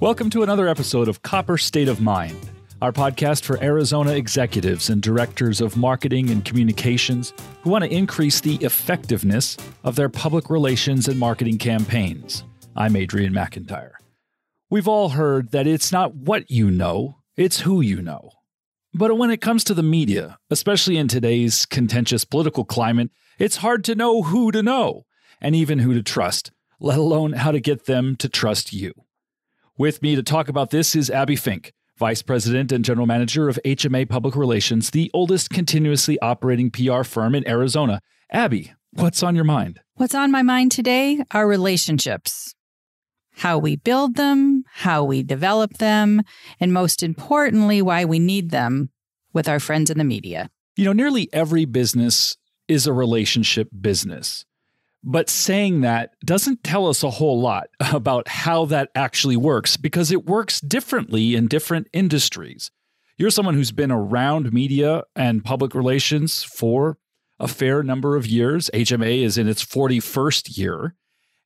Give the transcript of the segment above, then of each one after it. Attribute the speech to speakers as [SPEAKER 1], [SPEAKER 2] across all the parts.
[SPEAKER 1] Welcome to another episode of Copper State of Mind, our podcast for Arizona executives and directors of marketing and communications who want to increase the effectiveness of their public relations and marketing campaigns. I'm Adrian McIntyre. We've all heard that it's not what you know, it's who you know. But when it comes to the media, especially in today's contentious political climate, it's hard to know who to know and even who to trust, let alone how to get them to trust you. With me to talk about this is Abbie Fink, Vice President and General Manager of HMA Public Relations, the oldest continuously operating PR firm in Arizona. Abbie, what's on your mind?
[SPEAKER 2] What's on my mind today are relationships. How we build them, how we develop them, and most importantly, why we need them with our friends in the media.
[SPEAKER 1] You know, nearly every business is a relationship business. But saying that doesn't tell us a whole lot about how that actually works because it works differently in different industries. You're someone who's been around media and public relations for a fair number of years. HMA is in its 41st year.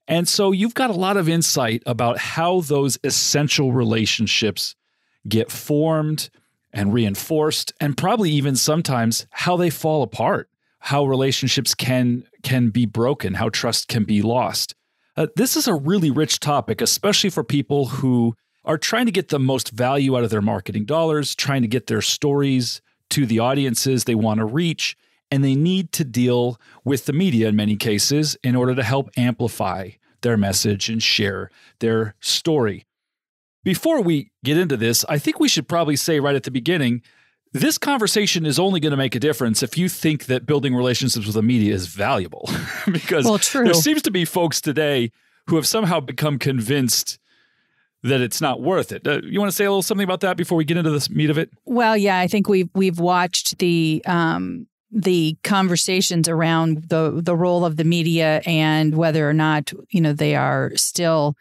[SPEAKER 1] And so you've got a lot of insight about how those essential relationships get formed and reinforced, and probably even sometimes how they fall apart how relationships can can be broken, how trust can be lost. Uh, this is a really rich topic, especially for people who are trying to get the most value out of their marketing dollars, trying to get their stories to the audiences they want to reach, and they need to deal with the media in many cases in order to help amplify their message and share their story. Before we get into this, I think we should probably say right at the beginning this conversation is only going to make a difference if you think that building relationships with the media is valuable. because
[SPEAKER 2] well,
[SPEAKER 1] there seems to be folks today who have somehow become convinced that it's not worth it. Uh, you want to say a little something about that before we get into the meat of it?
[SPEAKER 2] Well, yeah, I think we've we've watched the um, the conversations around the the role of the media and whether or not you know they are still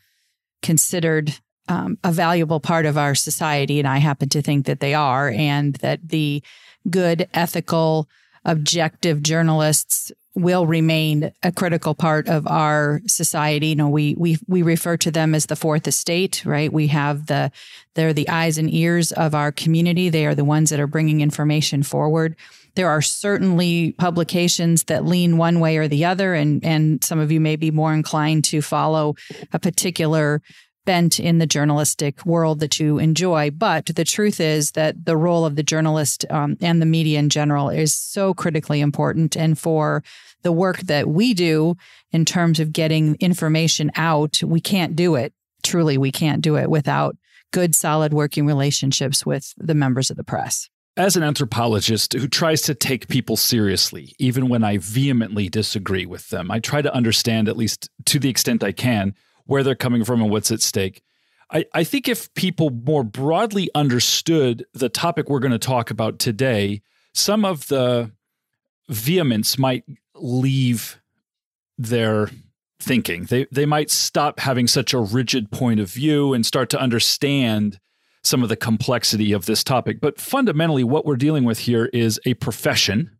[SPEAKER 2] considered um, a valuable part of our society, and I happen to think that they are, and that the good, ethical, objective journalists will remain a critical part of our society. You know, we we we refer to them as the fourth estate, right? We have the they're the eyes and ears of our community. They are the ones that are bringing information forward. There are certainly publications that lean one way or the other, and and some of you may be more inclined to follow a particular bent in the journalistic world that you enjoy. But the truth is that the role of the journalist um, and the media in general is so critically important. And for the work that we do in terms of getting information out, we can't do it. Truly, we can't do it without good, solid working relationships with the members of the press.
[SPEAKER 1] As an anthropologist who tries to take people seriously, even when I vehemently disagree with them, I try to understand, at least to the extent I can, where they're coming from and what's at stake. I, I think if people more broadly understood the topic we're going to talk about today, some of the vehemence might leave their thinking. They they might stop having such a rigid point of view and start to understand some of the complexity of this topic. But fundamentally, what we're dealing with here is a profession.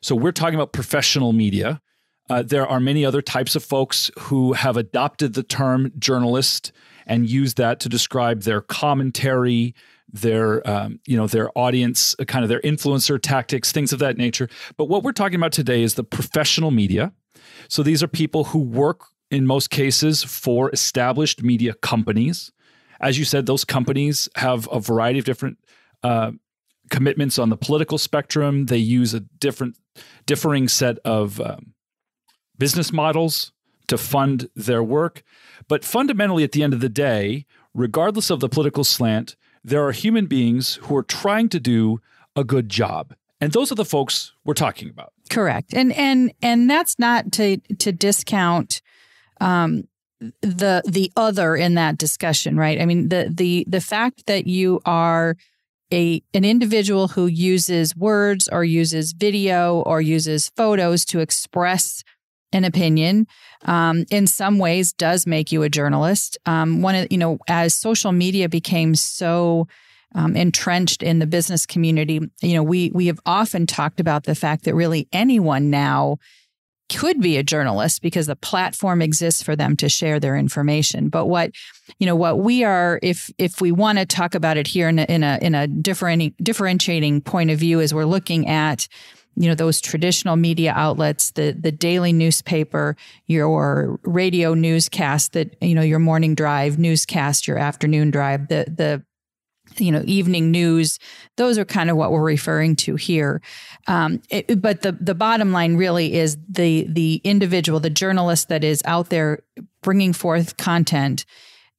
[SPEAKER 1] So we're talking about professional media. Uh, there are many other types of folks who have adopted the term journalist and use that to describe their commentary, their um, you know their audience, uh, kind of their influencer tactics, things of that nature. But what we're talking about today is the professional media. So these are people who work in most cases for established media companies. As you said, those companies have a variety of different uh, commitments on the political spectrum. They use a different, differing set of um, business models to fund their work. But fundamentally, at the end of the day, regardless of the political slant, there are human beings who are trying to do a good job. And those are the folks we're talking about.
[SPEAKER 2] Correct. And and and that's not to to discount um, the the other in that discussion, right? I mean, the the the fact that you are a an individual who uses words or uses video or uses photos to express an opinion um, in some ways does make you a journalist. Um, one of you know, as social media became so um, entrenched in the business community, you know, we we have often talked about the fact that really anyone now could be a journalist because the platform exists for them to share their information. But what, you know, what we are, if if we want to talk about it here in a in a in a differenti- differentiating point of view, is we're looking at you know those traditional media outlets the the daily newspaper your radio newscast that you know your morning drive newscast your afternoon drive the the you know evening news those are kind of what we're referring to here. Um, it, but the the bottom line really is the the individual the journalist that is out there bringing forth content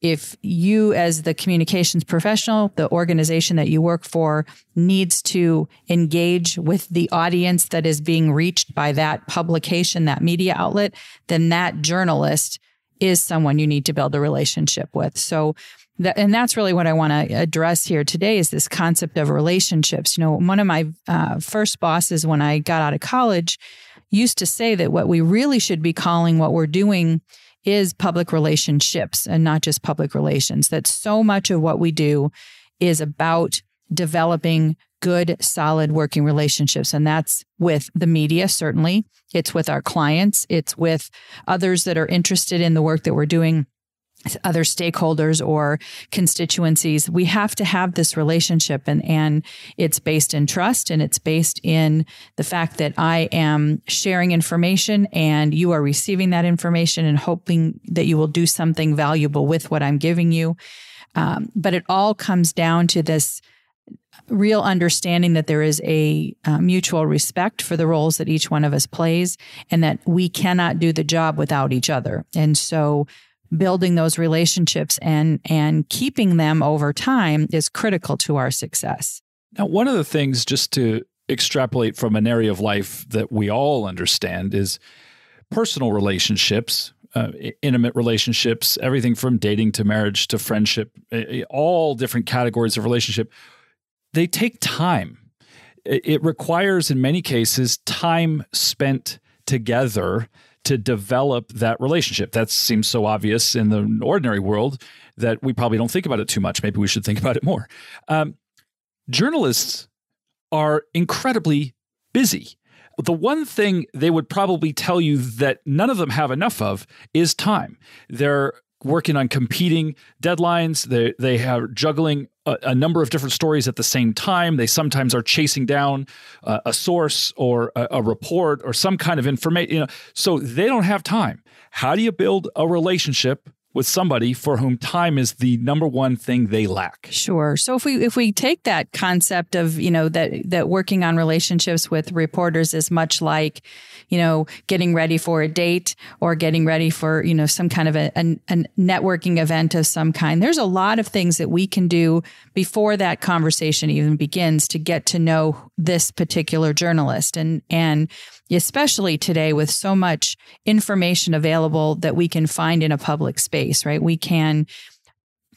[SPEAKER 2] if you as the communications professional the organization that you work for needs to engage with the audience that is being reached by that publication that media outlet then that journalist is someone you need to build a relationship with so that, and that's really what I want to address here today is this concept of relationships. You know, one of my uh, first bosses when I got out of college used to say that what we really should be calling what we're doing is public relationships and not just public relations. That so much of what we do is about developing good, solid working relationships. And that's with the media, certainly. It's with our clients. It's with others that are interested in the work that we're doing other stakeholders or constituencies we have to have this relationship and and it's based in trust and it's based in the fact that I am sharing information and you are receiving that information and hoping that you will do something valuable with what I'm giving you. Um, but it all comes down to this real understanding that there is a uh, mutual respect for the roles that each one of us plays and that we cannot do the job without each other. And so building those relationships and and keeping them over time is critical to our success.
[SPEAKER 1] Now, one of the things just to extrapolate from an area of life that we all understand is personal relationships, uh, intimate relationships, everything from dating to marriage to friendship, all different categories of relationship. They take time. It requires, in many cases, time spent together to develop that relationship. That seems so obvious in the ordinary world that we probably don't think about it too much. Maybe we should think about it more. Um, journalists are incredibly busy. The one thing they would probably tell you that none of them have enough of is time. They're working on competing deadlines. They they are juggling a, a, number of different stories at the same time. They sometimes are chasing down uh, a source or a, a, report or some kind of information. You know, so they don't have time. How do you build a relationship with somebody for whom time is the number one thing they lack.
[SPEAKER 2] Sure. So if we if we take that concept of, you know, that that working on relationships with reporters is much like, you know, getting ready for a date or getting ready for, you know, some kind of a, a, a networking event of some kind. There's a lot of things that we can do before that conversation even begins to get to know this particular journalist and and especially today with so much information available that we can find in a public space, right? We can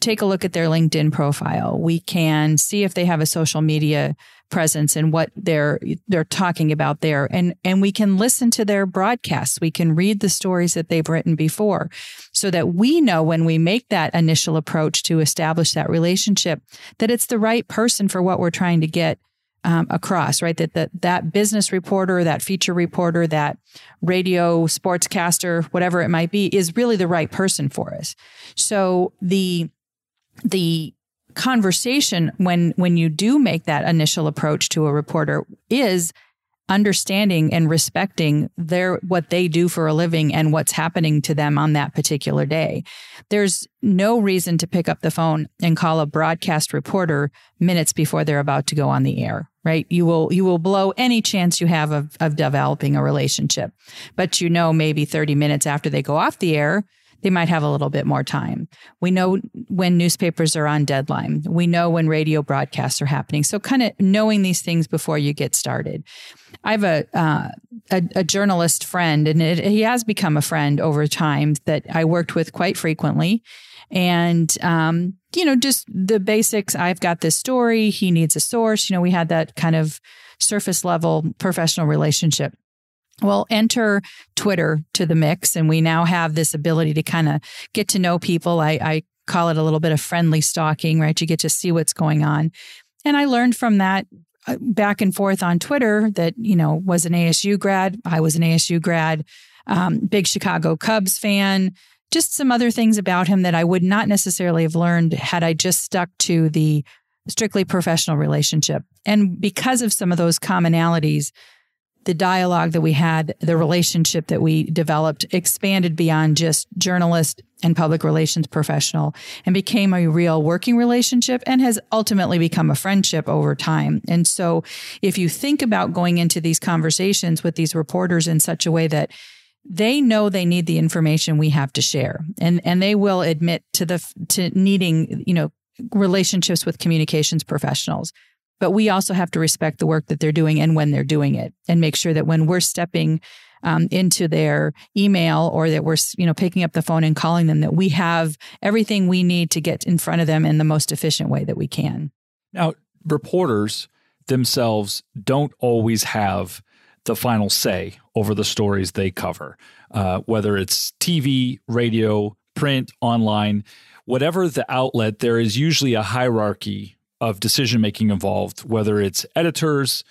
[SPEAKER 2] take a look at their LinkedIn profile. We can see if they have a social media presence and what they're they're talking about there and and we can listen to their broadcasts we can read the stories that they've written before so that we know when we make that initial approach to establish that relationship that it's the right person for what we're trying to get um, across, right? That, that that business reporter, that feature reporter, that radio sportscaster, whatever it might be, is really the right person for us. So the the conversation when when you do make that initial approach to a reporter is understanding and respecting their what they do for a living and what's happening to them on that particular day. There's no reason to pick up the phone and call a broadcast reporter minutes before they're about to go on the air, right? You will you will blow any chance you have of, of developing a relationship. But you know maybe 30 minutes after they go off the air, they might have a little bit more time. We know when newspapers are on deadline. We know when radio broadcasts are happening. So, kind of knowing these things before you get started. I have a uh, a, a, journalist friend, and it, he has become a friend over time that I worked with quite frequently. And um, you know, just the basics. I've got this story. He needs a source. You know, we had that kind of surface level professional relationship. Well, enter Twitter to the mix, and we now have this ability to kind of get to know people. I, I call it a little bit of friendly stalking, right? You get to see what's going on. And I learned from that uh, back and forth on Twitter that, you know, was an ASU grad. I was an ASU grad, um, big Chicago Cubs fan, just some other things about him that I would not necessarily have learned had I just stuck to the strictly professional relationship. And because of some of those commonalities, the dialogue that we had, the relationship that we developed expanded beyond just journalist and public relations professional and became a real working relationship and has ultimately become a friendship over time. And so if you think about going into these conversations with these reporters in such a way that they know they need the information we have to share and and they will admit to the to needing, you know, relationships with communications professionals but we also have to respect the work that they're doing and when they're doing it and make sure that when we're stepping um, into their email or that we're you know picking up the phone and calling them that we have everything we need to get in front of them in the most efficient way that we can.
[SPEAKER 1] Now reporters themselves don't always have the final say over the stories they cover uh, whether it's tv radio print online whatever the outlet there is usually a hierarchy of decision making involved, whether it's editors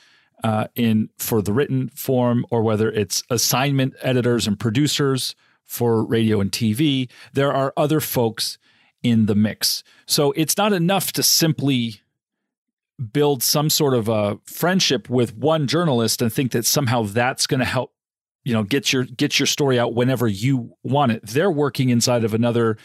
[SPEAKER 1] uh, in for the written form or whether it's assignment editors and producers for radio and TV. There are other folks in the mix. So it's not enough to simply build some sort of a friendship with one journalist and think that somehow that's going to help you know get your get your story out whenever you want it. They're working inside of another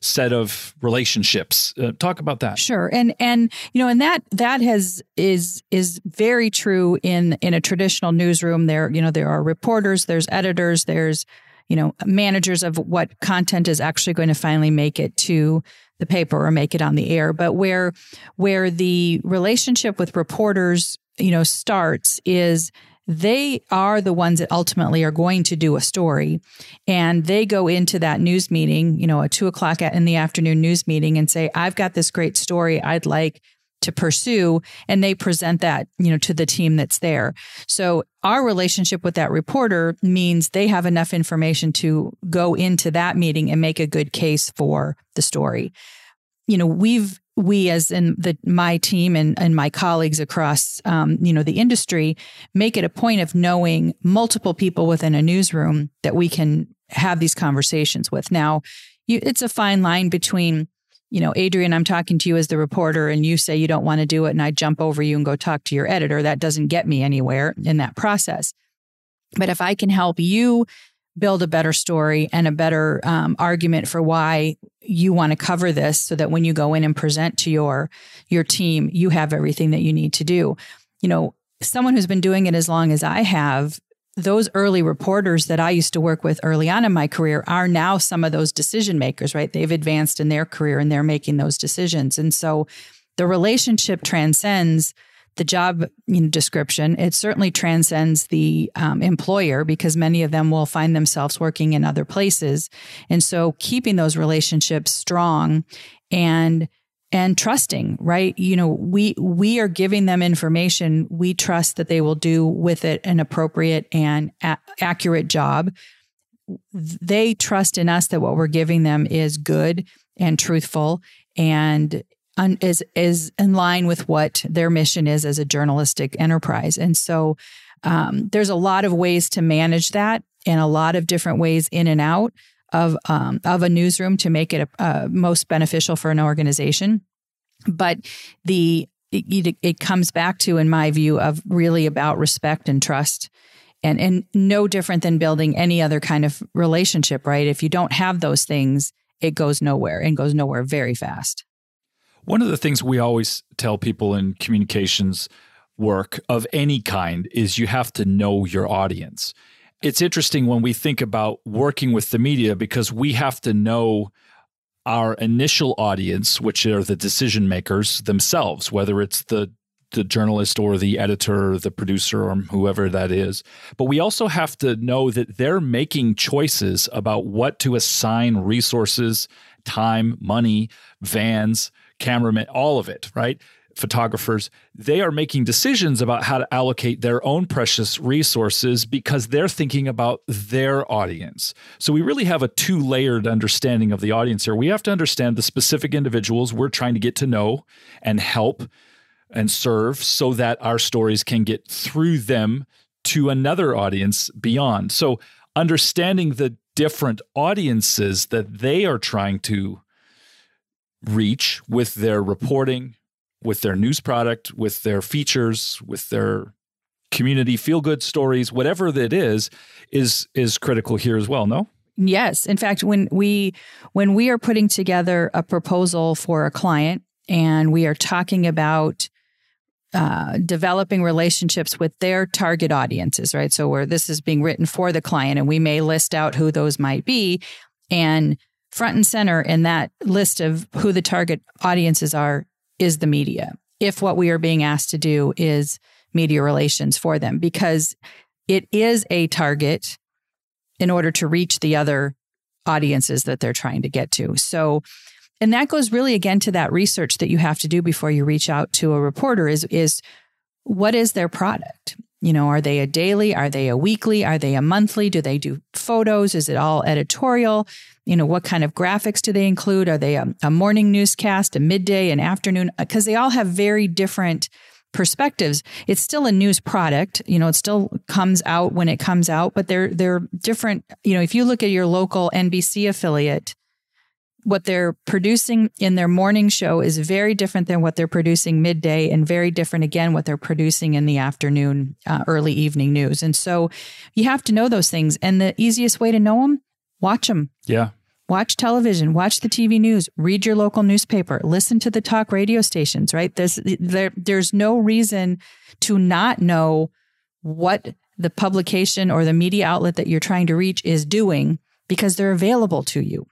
[SPEAKER 1] set of relationships. Uh, talk about that.
[SPEAKER 2] Sure, and and you know, and that that has is is very true in in a traditional newsroom. There, you know, there are reporters, there's editors, there's you know managers of what content is actually going to finally make it to the paper or make it on the air. But where where the relationship with reporters you know starts is they are the ones that ultimately are going to do a story. And they go into that news meeting, you know, a two o'clock in the afternoon news meeting and say, I've got this great story I'd like to pursue. And they present that, you know, to the team that's there. So our relationship with that reporter means they have enough information to go into that meeting and make a good case for the story. You know, we've we as in the my team and, and my colleagues across um, you know the industry make it a point of knowing multiple people within a newsroom that we can have these conversations with. Now you, it's a fine line between you know adrian i'm talking to you as the reporter and you say you don't want to do it and i jump over you and go talk to your editor. That doesn't get me anywhere in that process. But if i can help you build a better story and a better um, argument for why you want to cover this so that when you go in and present to your your team you have everything that you need to do. You know someone who's been doing it as long as i have those early reporters that i used to work with early on in my career are now some of those decision makers right? They've advanced in their career and they're making those decisions. And so the relationship transcends the job you know, description. It certainly transcends the um, employer because many of them will find themselves working in other places. And so keeping those relationships strong and and trusting right you know we we are giving them information we trust that they will do with it an appropriate and a- accurate job they trust in us that what we're giving them is good and truthful and un, is is in line with what their mission is as a journalistic enterprise. And so um, there's a lot of ways to manage that, and a lot of different ways in and out of um, of a newsroom to make it a, uh, most beneficial for an organization. But the it, it comes back to, in my view, of really about respect and trust and and no different than building any other kind of relationship right if you don't have those things it goes nowhere and goes nowhere very fast
[SPEAKER 1] one of the things we always tell people in communications work of any kind is you have to know your audience. It's interesting when we think about working with the media because we have to know our initial audience, which are the decision makers themselves, whether it's the the journalist or the editor or the producer or whoever that is. But we also have to know that they're making choices about what to assign resources, time, money, vans, cameramen, all of it, right? Photographers, they are making decisions about how to allocate their own precious resources because they're thinking about their audience. So we really have a two layered understanding of the audience here. We have to understand the specific individuals we're trying to get to know and help and serve so that our stories can get through them to another audience beyond. So, understanding the different audiences that they are trying to reach with their reporting, with their news product, with their features, with their community feel good stories, whatever that is, is is critical here as well, no?
[SPEAKER 2] Yes. In fact, when we when we are putting together a proposal for a client and we are talking about uh, developing relationships with their target audiences, right? So where this is being written for the client, and we may list out who those might be, and front and center in that list of who the target audiences are is the media. If what we are being asked to do is media relations for them, because it is a target in order to reach the other audiences that they're trying to get to. So and that goes really again to that research that you have to do before you reach out to a reporter is is what is their product you know are they a daily? Are they a weekly? Are they a monthly? Do they do photos? Is it all editorial? You know what kind of graphics do they include? Are they a, a morning newscast a midday an afternoon? Uh, because they all have very different perspectives. It's still a news product. You know it still comes out when it comes out but they're they're different. You know if you look at your local NBC affiliate what they're producing in their morning show is very different than what they're producing midday and very different again what they're producing in the afternoon uh, early evening news. And so you have to know those things. And the easiest way to know them watch them
[SPEAKER 1] yeah.
[SPEAKER 2] Watch television watch the tv news read your local newspaper listen to the talk radio stations right? There's there, there's no reason to not know what the publication or the media outlet that you're trying to reach is doing because they're available to you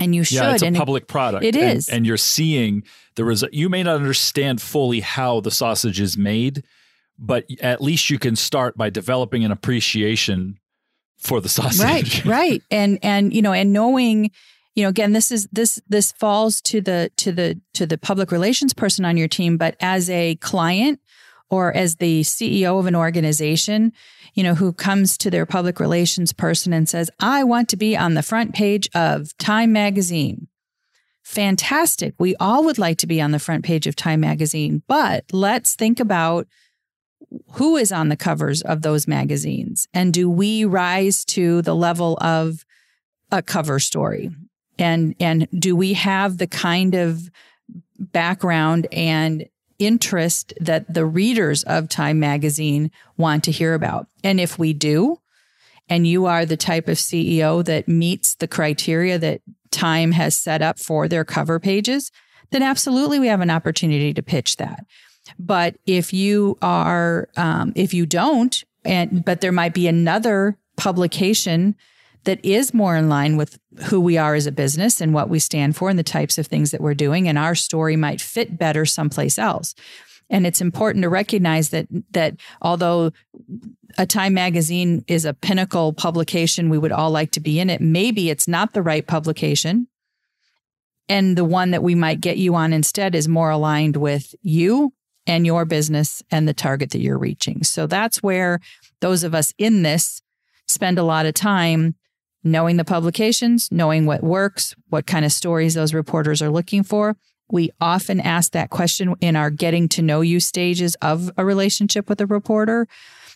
[SPEAKER 2] and you should.
[SPEAKER 1] Yeah, it's a
[SPEAKER 2] and
[SPEAKER 1] public product.
[SPEAKER 2] It is,
[SPEAKER 1] and, and, you're seeing the result. You may not understand fully how the sausage is made, but at least you can start by developing an appreciation for the sausage.
[SPEAKER 2] Right, right, and and you know, and knowing, you know, again, this is this this falls to the to the to the public relations person on your team, but as a client or as the CEO of an organization, you know, who comes to their public relations person and says, I want to be on the front page of Time Magazine. Fantastic. We all would like to be on the front page of Time Magazine, but let's think about who is on the covers of those magazines and do we rise to the level of a cover story? And, and do we have the kind of background and interest that the readers of Time Magazine want to hear about. And if we do, and you are the type of CEO that meets the criteria that Time has set up for their cover pages, then absolutely we have an opportunity to pitch that. But if you are, um, if you don't, and but there might be another publication that is more in line with who we are as a business and what we stand for and the types of things that we're doing and our story might fit better someplace else. And it's important to recognize that that although a time magazine is a pinnacle publication we would all like to be in it. Maybe it's not the right publication. And the one that we might get you on instead is more aligned with you and your business and the target that you're reaching. So that's where those of us in this spend a lot of time knowing the publications, knowing what works, what kind of stories those reporters are looking for. We often ask that question in our getting to know you stages of a relationship with a reporter.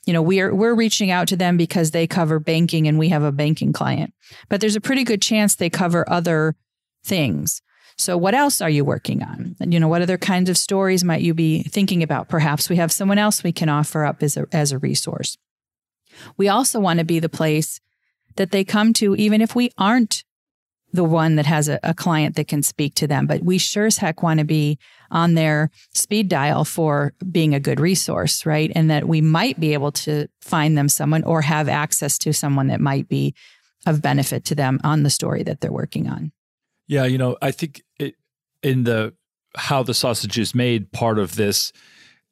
[SPEAKER 2] You know, we're we're reaching out to them because they cover banking and we have a banking client. But there's a pretty good chance they cover other things. So what else are you working on? And, you know, what other kinds of stories might you be thinking about? Perhaps we have someone else we can offer up as a as a resource. We also want to be the place that they come to, even if we aren't the one that has a, a, client that can speak to them. But we sure as heck want to be on their speed dial for being a good resource, right? And that we might be able to find them someone or have access to someone that might be of benefit to them on the story that they're working on.
[SPEAKER 1] Yeah, you know, I think it, in the how the sausage is made, part of this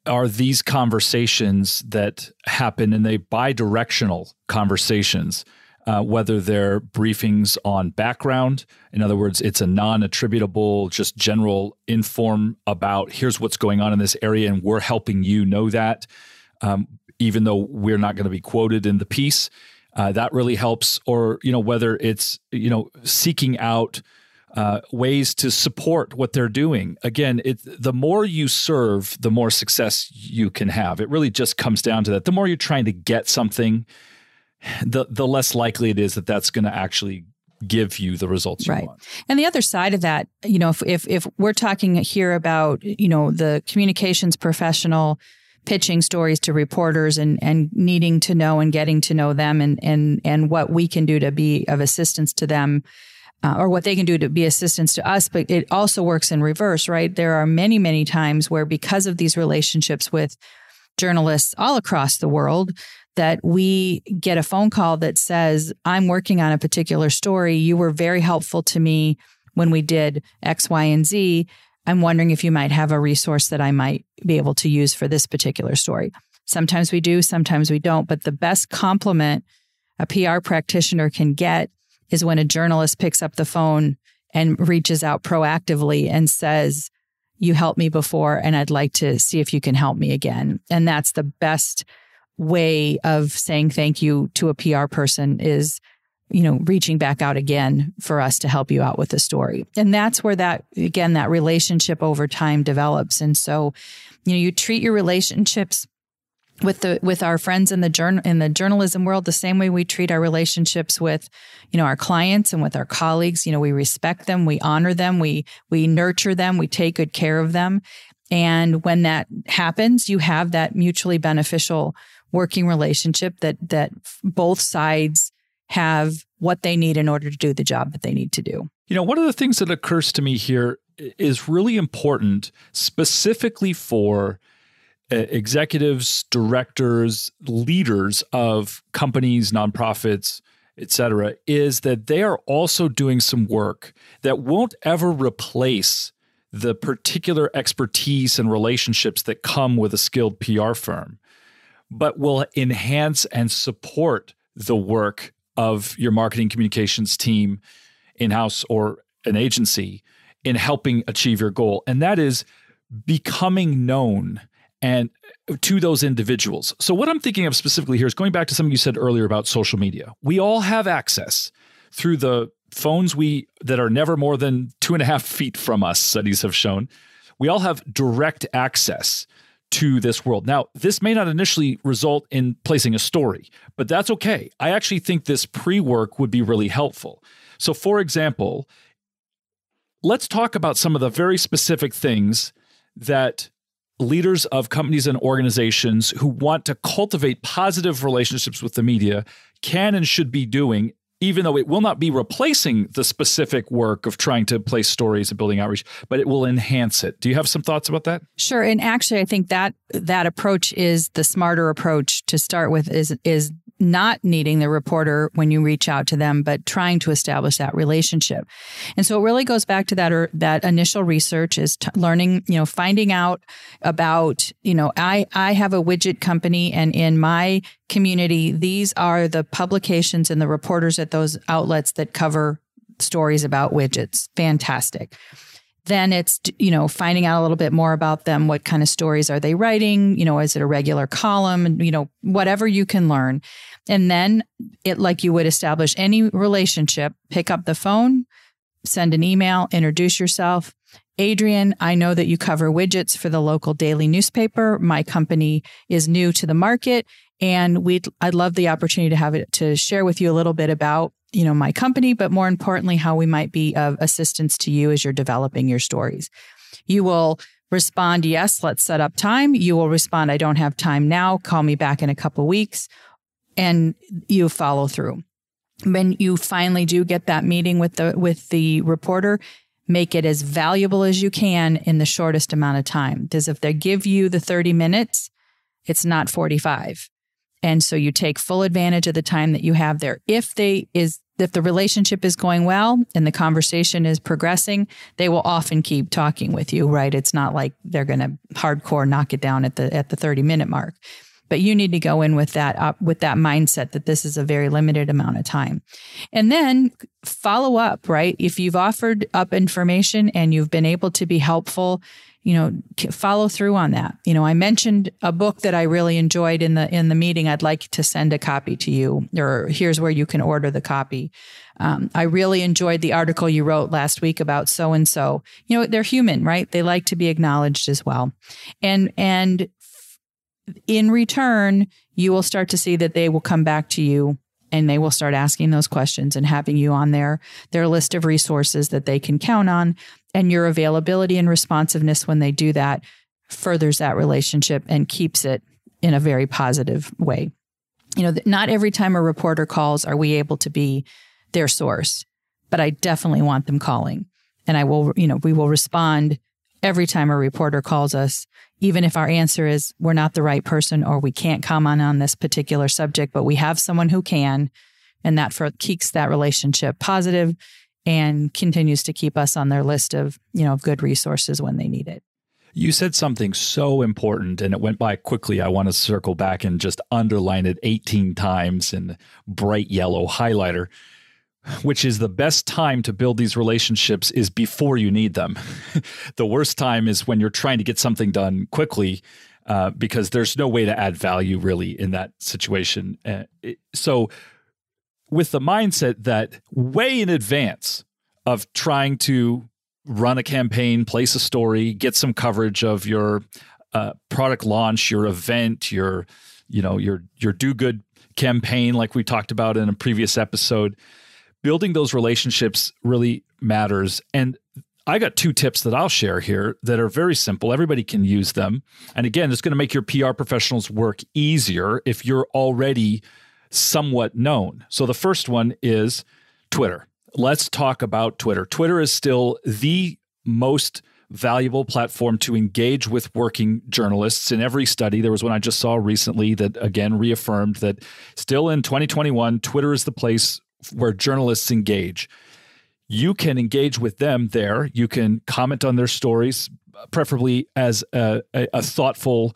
[SPEAKER 1] are these conversations that happen and they bi-directional conversations uh, whether they're briefings on background. In other words, it's a non attributable, just general inform about here's what's going on in this area, and we're helping you know that, um, even though we're not going to be quoted in the piece. Uh, that really helps. Or, you know, whether it's, you know, seeking out uh, ways to support what they're doing. Again, it, the more you serve, the more success you can have. It really just comes down to that. The more you're trying to get something, the the less likely it is that that's going to actually give you the results you
[SPEAKER 2] right.
[SPEAKER 1] want.
[SPEAKER 2] And the other side of that, you know, if, if if we're talking here about, you know, the communications professional pitching stories to reporters and and needing to know and getting to know them and and and what we can do to be of assistance to them uh, or what they can do to be assistance to us but it also works in reverse right there are many many times where because of these relationships with journalists all across the world that we get a phone call that says i'm working on a particular story you were very helpful to me when we did x y and z I'm wondering if you might have a resource that I might be able to use for this particular story. Sometimes we do, sometimes we don't. But the best compliment a PR practitioner can get is when a journalist picks up the phone and reaches out proactively and says, You helped me before, and I'd like to see if you can help me again. And that's the best way of saying thank you to a PR person is you know, reaching back out again for us to help you out with the story. And that's where that, again, that relationship over time develops. And so, you know, you treat your relationships with the with our friends in the journal in the journalism world the same way we treat our relationships with you know our clients and with our colleagues you know we respect them we honor them we we nurture them we take good care of them and when that happens you have that mutually beneficial working relationship that that both sides have what they need in order to do the job that they need to do.
[SPEAKER 1] You know, one of the things that occurs to me here is really important specifically for uh, executives, directors, leaders of companies, nonprofits, etc., is that they are also doing some work that won't ever replace the particular expertise and relationships that come with a skilled PR firm, but will enhance and support the work of your marketing communications team in house or an agency in helping achieve your goal. And that is becoming known and to those individuals. So what I'm thinking of specifically here is going back to something you said earlier about social media. We all have access through the phones we that are never more than two and a half feet from us, studies have shown. We all have direct access to this world. Now, this may not initially result in placing a story, but that's okay. I actually think this pre work would be really helpful. So, for example, let's talk about some of the very specific things that leaders of companies and organizations who want to cultivate positive relationships with the media can and should be doing even though it will not be replacing the specific work of trying to place stories and building outreach, but it will enhance it. Do you have some thoughts about that?
[SPEAKER 2] Sure. And actually I think that that approach is the smarter approach to start with is is not needing the reporter when you reach out to them, but trying to establish that relationship. And so it really goes back to that, or that initial research is t- learning, you know, finding out about, you know, I, I have a widget company and in my community, these are the publications and the reporters at those outlets that cover stories about widgets. Fantastic then it's you know finding out a little bit more about them. What kind of stories are they writing? You know is it a regular column? You know whatever you can learn. And then it like you would establish any relationship pick up the phone send an email introduce yourself Adrian, I know that you cover widgets for the local daily newspaper. My company is new to the market and we'd I'd love the opportunity to have it to share with you a little bit about you know, my company, but more importantly, how we might be of assistance to you as you're developing your stories. You will respond, yes, let's set up time. You will respond, I don't have time now. Call me back in a couple weeks. And you follow through. When you finally do get that meeting with the with the reporter, make it as valuable as you can in the shortest amount of time. Because if they give you the 30 minutes, it's not 45. And so you take full advantage of the time that you have there. If they is if the relationship is going well and the conversation is progressing, they will often keep talking with you, right? It's not like they're going to hardcore knock it down at the at the 30 minute mark. But you need to go in with that uh, with that mindset that this is a very limited amount of time. And then follow up, right? If you've offered up information and you've been able to be helpful you know follow through on that you know i mentioned a book that i really enjoyed in the in the meeting i'd like to send a copy to you or here's where you can order the copy Um, I really enjoyed the article you wrote last week about so and so. You know, they're human, right? They like to be acknowledged as well, and and in return, you will start to see that they will come back to you and they will start asking those questions and having you on their their list of resources that they can count on. And your availability and responsiveness when they do that furthers that relationship and keeps it in a very positive way. You know not every time a reporter calls are we able to be their source but i definitely want them calling. And i will you know we will respond every time a reporter calls us, even if our answer is we're not the right person or we can't comment on this particular subject, but we have someone who can. And that for, keeps that relationship positive and continues to keep us on their list of, you know, of good resources when they need it.
[SPEAKER 1] You said something so important and it went by quickly. I want to circle back and just underline it 18 times in bright yellow highlighter which is the best time to build these relationships is before you need them. the worst time is when you're trying to get something done quickly uh, because there's no way to add value really in that situation. Uh, it, so, with the mindset that way in advance of trying to run a campaign, place a story, get some coverage of your uh, product launch, your event, your you know your your do good campaign, like we talked about in a previous episode building those relationships really matters. And I got two tips that I'll share here that are very simple. Everybody can use them. And again, it's going to make your PR professionals work easier if you're already somewhat known. So the first one is Twitter. Let's talk about Twitter. Twitter is still the most valuable platform to engage with working journalists. In every study, there was one I just saw recently that again reaffirmed that still in 2021, Twitter is the place where journalists engage. You can engage with them there. You can comment on their stories, preferably as a, a, a thoughtful,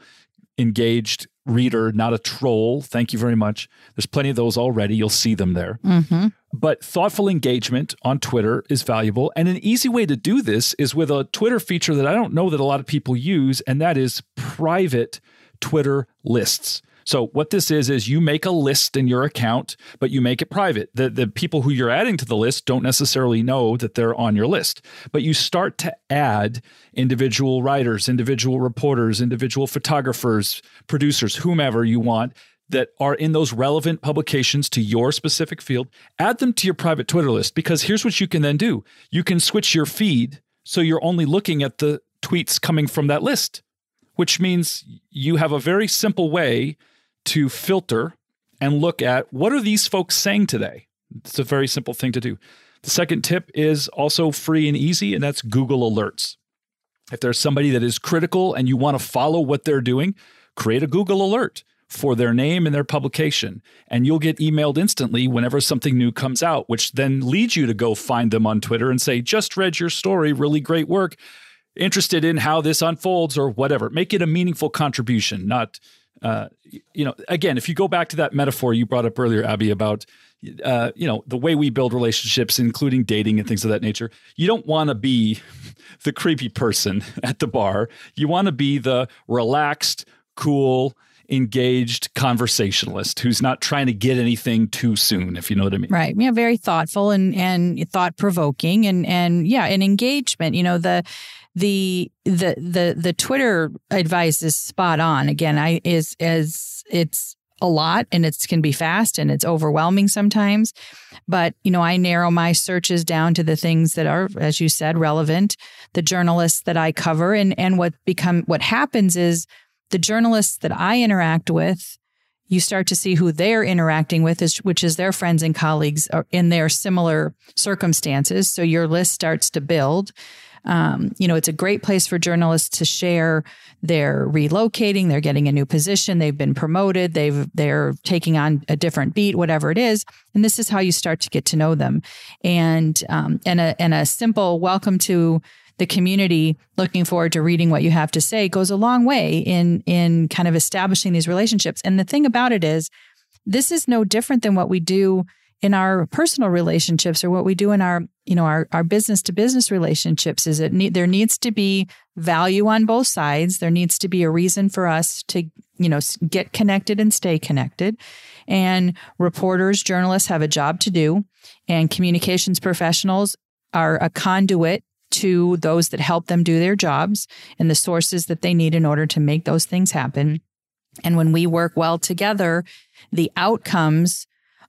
[SPEAKER 1] engaged reader, not a troll. Thank you very much. There's plenty of those already. You'll see them there. Mm-hmm. But thoughtful engagement on Twitter is valuable. And an easy way to do this is with a Twitter feature that I don't know that a lot of people use, and that is private Twitter lists. So what this is is you make a list in your account, but you make it private. The the people who you're adding to the list don't necessarily know that they're on your list. But you start to add individual writers, individual reporters, individual photographers, producers, whomever you want that are in those relevant publications to your specific field, add them to your private Twitter list because here's what you can then do. You can switch your feed so you're only looking at the tweets coming from that list, which means you have a very simple way to filter and look at what are these folks saying today. It's a very simple thing to do. The second tip is also free and easy, and that's Google Alerts. If there's somebody that is critical and you want to follow what they're doing, create a Google Alert for their name and their publication, and you'll get emailed instantly whenever something new comes out, which then leads you to go find them on Twitter and say, Just read your story, really great work, interested in how this unfolds or whatever. Make it a meaningful contribution, not uh, you know, again, if you go back to that metaphor you brought up earlier, Abbie, about uh, you know the way we build relationships, including dating and things of that nature, you don't want to be the creepy person at the bar. You want to be the relaxed, cool, engaged conversationalist who's not trying to get anything too soon, if you know what I mean.
[SPEAKER 2] Right. Yeah, very thoughtful and and thought provoking and and yeah, an engagement. You know, the the the the the Twitter advice is spot on. Again, I is as it's a lot and it can be fast and it's overwhelming sometimes. But, you know, I narrow my searches down to the things that are, as you said, relevant, the journalists that I cover. And and what become what happens is the journalists that I interact with, you start to see who they're interacting with, is, which is their friends and colleagues in their similar circumstances. So your list starts to build. Um, you know, it's a great place for journalists to share. They're relocating, they're getting a new position, they've been promoted, they've they're taking on a different beat, whatever it is. And this is how you start to get to know them. And um, and a and a simple welcome to the community looking forward to reading what you have to say goes a long way in in kind of establishing these relationships. And the thing about it is, this is no different than what we do in our personal relationships or what we do in our you know our, our business to business relationships is it there needs to be value on both sides. There needs to be a reason for us to you know get connected and stay connected. And reporters journalists have a job to do and communications professionals are a conduit to those that help them do their jobs and the sources that they need in order to make those things happen. And when we work well together the outcomes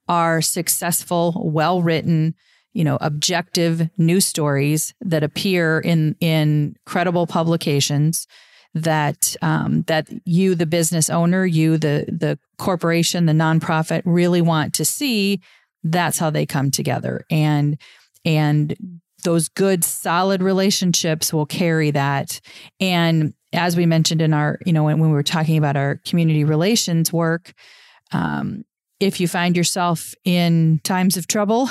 [SPEAKER 2] are successful, well written, you know, objective news stories that appear in in credible publications that um, that you, the business owner, you, the the corporation, the nonprofit, really want to see. That's how they come together, and and those good, solid relationships will carry that. And as we mentioned in our, you know, when, when we were talking about our community relations work, um, if you find yourself in times of trouble,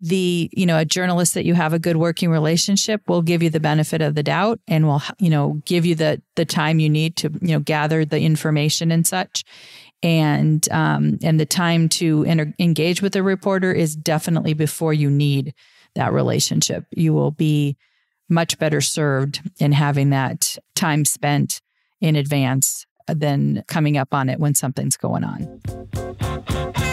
[SPEAKER 2] the you know a journalist that you have a good working relationship will give you the benefit of the doubt and will you know give you the the time you need to you know gather the information and such. And um, and the time to inter- engage with a reporter is definitely before you need that relationship. You will be much better served in having that time spent in advance than coming up on it when something's going on.